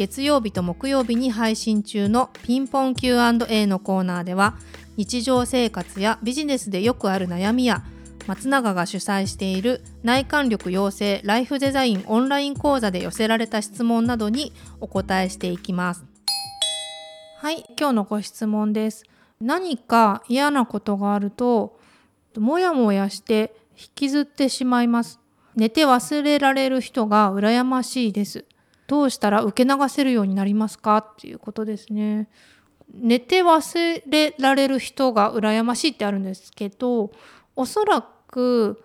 月曜日と木曜日に配信中のピンポン Q&A のコーナーでは日常生活やビジネスでよくある悩みや松永が主催している内観力養成ライフデザインオンライン講座で寄せられた質問などにお答えしていきます。はい今日のご質問です。何か嫌なことがあるともやもやして引きずってしまいます。寝て忘れられる人が羨ましいです。どうしたら受け流せるようになりますか？っていうことですね。寝て忘れられる人が羨ましいってあるんですけどおそらく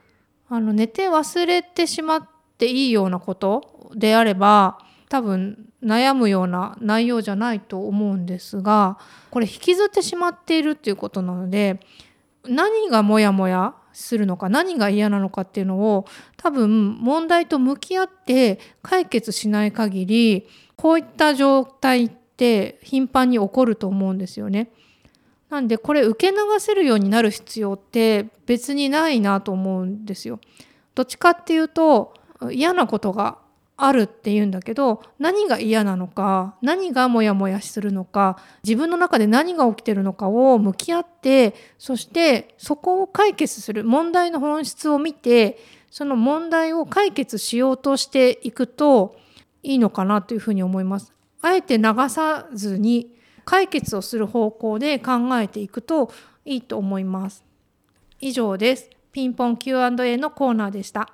あの寝て忘れてしまっていいようなことであれば多分悩むような内容じゃないと思うんですがこれ引きずってしまっているっていうことなので何がモヤモヤするのか何が嫌なのかっていうのを多分問題と向き合って解決しない限りこういった状態って頻繁に起こると思うんですよね。なんでこれ受け流せるようになる必要って別にないなと思うんですよ。どっちかっていうと嫌なことがあるっていうんだけど何が嫌なのか何がモヤモヤするのか自分の中で何が起きてるのかを向き合ってそしてそこを解決する問題の本質を見てその問題を解決しようとしていくといいのかなというふうに思います。あえて流さずに解決をする方向で考えていくといいと思います。以上です。ピンポン Q&A のコーナーでした。